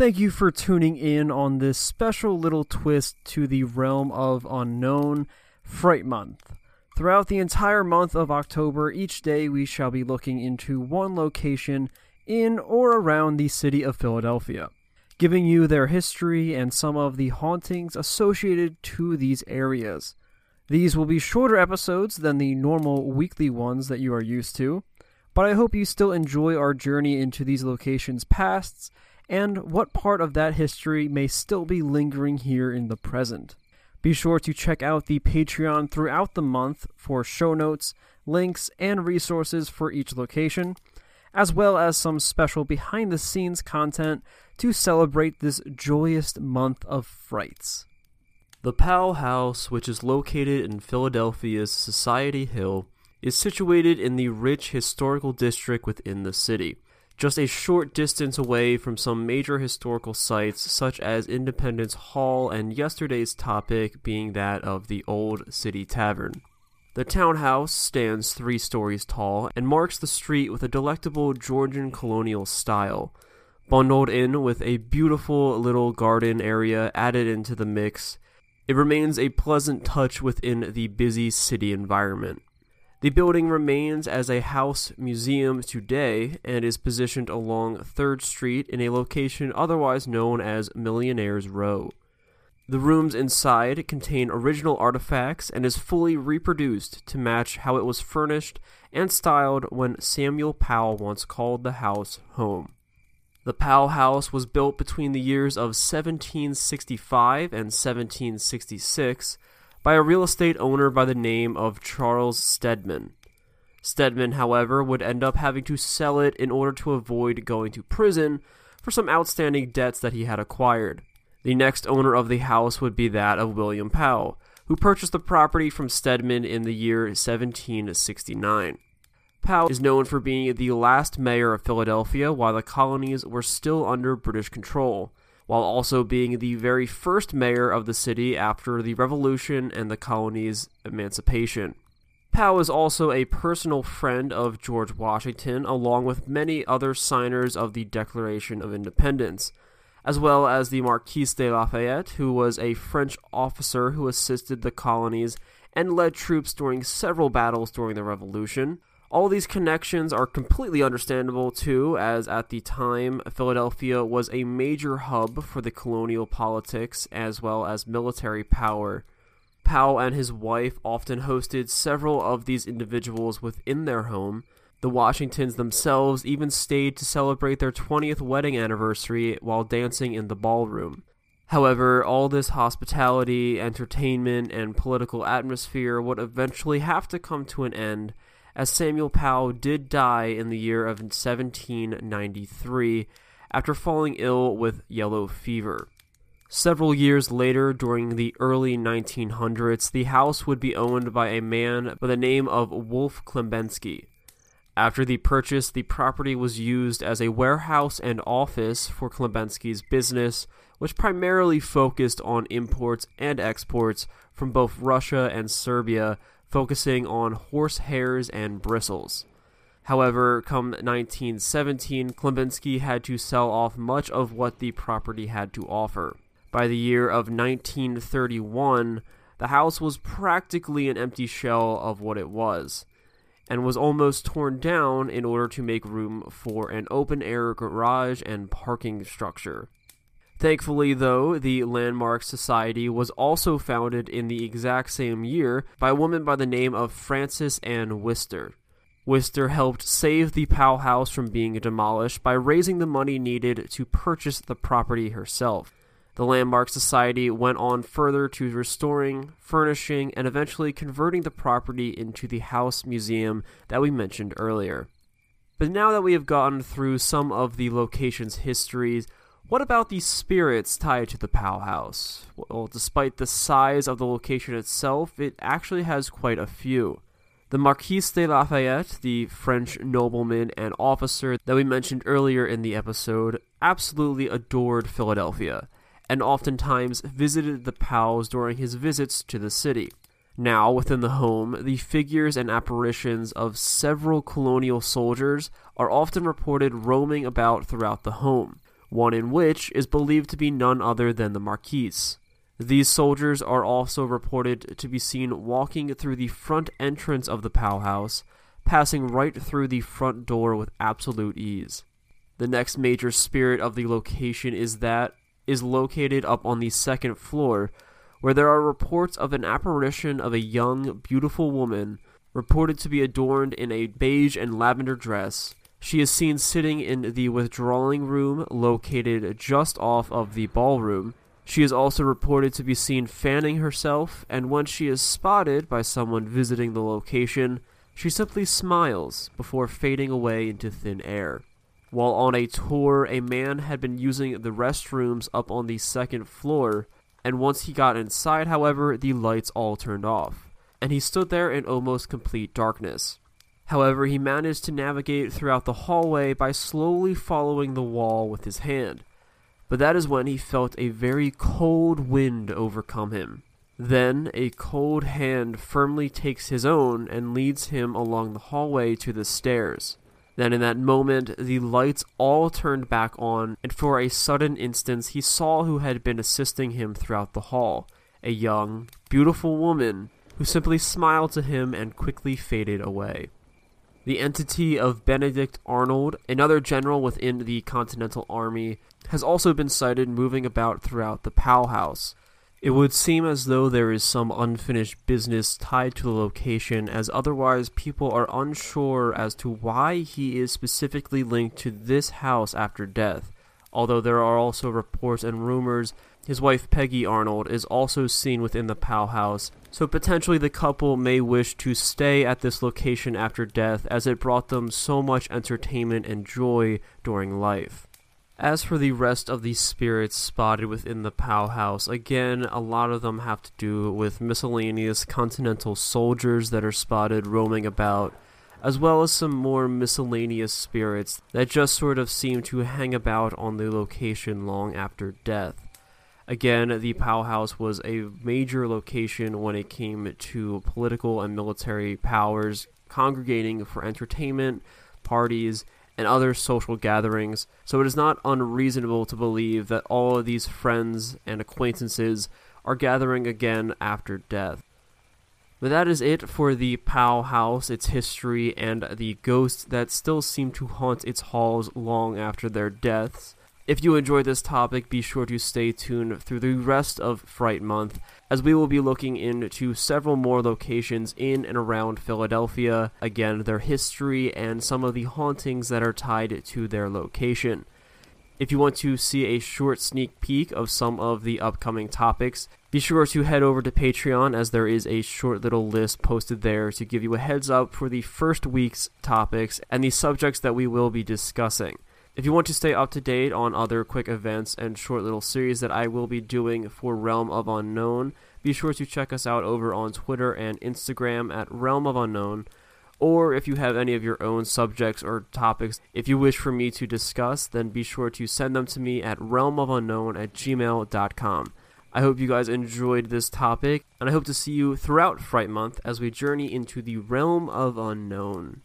Thank you for tuning in on this special little twist to the realm of unknown Fright Month. Throughout the entire month of October, each day we shall be looking into one location in or around the city of Philadelphia, giving you their history and some of the hauntings associated to these areas. These will be shorter episodes than the normal weekly ones that you are used to, but I hope you still enjoy our journey into these locations' pasts and what part of that history may still be lingering here in the present. Be sure to check out the Patreon throughout the month for show notes, links, and resources for each location, as well as some special behind the scenes content to celebrate this joyous month of frights. The Powell House, which is located in Philadelphia's Society Hill, is situated in the rich historical district within the city just a short distance away from some major historical sites such as Independence Hall and yesterday's topic being that of the Old City Tavern. The townhouse stands three stories tall and marks the street with a delectable Georgian colonial style. Bundled in with a beautiful little garden area added into the mix, it remains a pleasant touch within the busy city environment. The building remains as a house museum today and is positioned along 3rd Street in a location otherwise known as Millionaires Row. The rooms inside contain original artifacts and is fully reproduced to match how it was furnished and styled when Samuel Powell once called the house home. The Powell House was built between the years of 1765 and 1766 by a real estate owner by the name of Charles Stedman. Stedman, however, would end up having to sell it in order to avoid going to prison for some outstanding debts that he had acquired. The next owner of the house would be that of William Powell, who purchased the property from Stedman in the year 1769. Powell is known for being the last mayor of Philadelphia while the colonies were still under British control, while also being the very first mayor of the city after the Revolution and the colony's emancipation. Powell is also a personal friend of George Washington, along with many other signers of the Declaration of Independence, as well as the Marquis de Lafayette, who was a French officer who assisted the colonies and led troops during several battles during the Revolution. All these connections are completely understandable too, as at the time, Philadelphia was a major hub for the colonial politics as well as military power. Powell and his wife often hosted several of these individuals within their home. The Washingtons themselves even stayed to celebrate their 20th wedding anniversary while dancing in the ballroom. However, all this hospitality, entertainment, and political atmosphere would eventually have to come to an end as Samuel Powell did die in the year of 1793 after falling ill with yellow fever. Several years later, during the early 1900s, the house would be owned by a man by the name of Wolf Klebensky. After the purchase, the property was used as a warehouse and office for Klebensky's business, which primarily focused on imports and exports from both Russia and Serbia focusing on horse hairs and bristles. However, come 1917, Klebensky had to sell off much of what the property had to offer. By the year of 1931, the house was practically an empty shell of what it was, and was almost torn down in order to make room for an open air garage and parking structure. Thankfully, though, the Landmark Society was also founded in the exact same year by a woman by the name of Frances Ann Wister. Wister helped save the Powell House from being demolished by raising the money needed to purchase the property herself. The Landmark Society went on further to restoring, furnishing, and eventually converting the property into the house museum that we mentioned earlier. But now that we have gotten through some of the location's histories, what about the spirits tied to the Powell House? Well, despite the size of the location itself, it actually has quite a few. The Marquis de Lafayette, the French nobleman and officer that we mentioned earlier in the episode, absolutely adored Philadelphia, and oftentimes visited the Powells during his visits to the city. Now, within the home, the figures and apparitions of several colonial soldiers are often reported roaming about throughout the home one in which is believed to be none other than the Marquise. These soldiers are also reported to be seen walking through the front entrance of the Powell House, passing right through the front door with absolute ease. The next major spirit of the location is that is located up on the second floor, where there are reports of an apparition of a young, beautiful woman, reported to be adorned in a beige and lavender dress. She is seen sitting in the withdrawing room located just off of the ballroom. She is also reported to be seen fanning herself, and when she is spotted by someone visiting the location, she simply smiles before fading away into thin air. While on a tour, a man had been using the restrooms up on the second floor, and once he got inside, however, the lights all turned off, and he stood there in almost complete darkness. However, he managed to navigate throughout the hallway by slowly following the wall with his hand. But that is when he felt a very cold wind overcome him. Then a cold hand firmly takes his own and leads him along the hallway to the stairs. Then, in that moment, the lights all turned back on, and for a sudden instant, he saw who had been assisting him throughout the hall a young, beautiful woman who simply smiled to him and quickly faded away. The entity of Benedict Arnold, another general within the Continental Army, has also been sighted moving about throughout the Powell House. It would seem as though there is some unfinished business tied to the location, as otherwise people are unsure as to why he is specifically linked to this house after death. Although there are also reports and rumors his wife Peggy Arnold is also seen within the Powell House, so potentially the couple may wish to stay at this location after death as it brought them so much entertainment and joy during life. As for the rest of the spirits spotted within the Powell House, again, a lot of them have to do with miscellaneous continental soldiers that are spotted roaming about, as well as some more miscellaneous spirits that just sort of seem to hang about on the location long after death. Again, the Powell House was a major location when it came to political and military powers congregating for entertainment, parties, and other social gatherings, so it is not unreasonable to believe that all of these friends and acquaintances are gathering again after death. But that is it for the Powell House, its history, and the ghosts that still seem to haunt its halls long after their deaths. If you enjoyed this topic, be sure to stay tuned through the rest of Fright Month, as we will be looking into several more locations in and around Philadelphia, again, their history and some of the hauntings that are tied to their location. If you want to see a short sneak peek of some of the upcoming topics, be sure to head over to Patreon as there is a short little list posted there to give you a heads up for the first week's topics and the subjects that we will be discussing. If you want to stay up to date on other quick events and short little series that I will be doing for Realm of Unknown, be sure to check us out over on Twitter and Instagram at Realm of Unknown. Or if you have any of your own subjects or topics if you wish for me to discuss, then be sure to send them to me at realmofunknown at gmail.com. I hope you guys enjoyed this topic, and I hope to see you throughout Fright Month as we journey into the realm of unknown.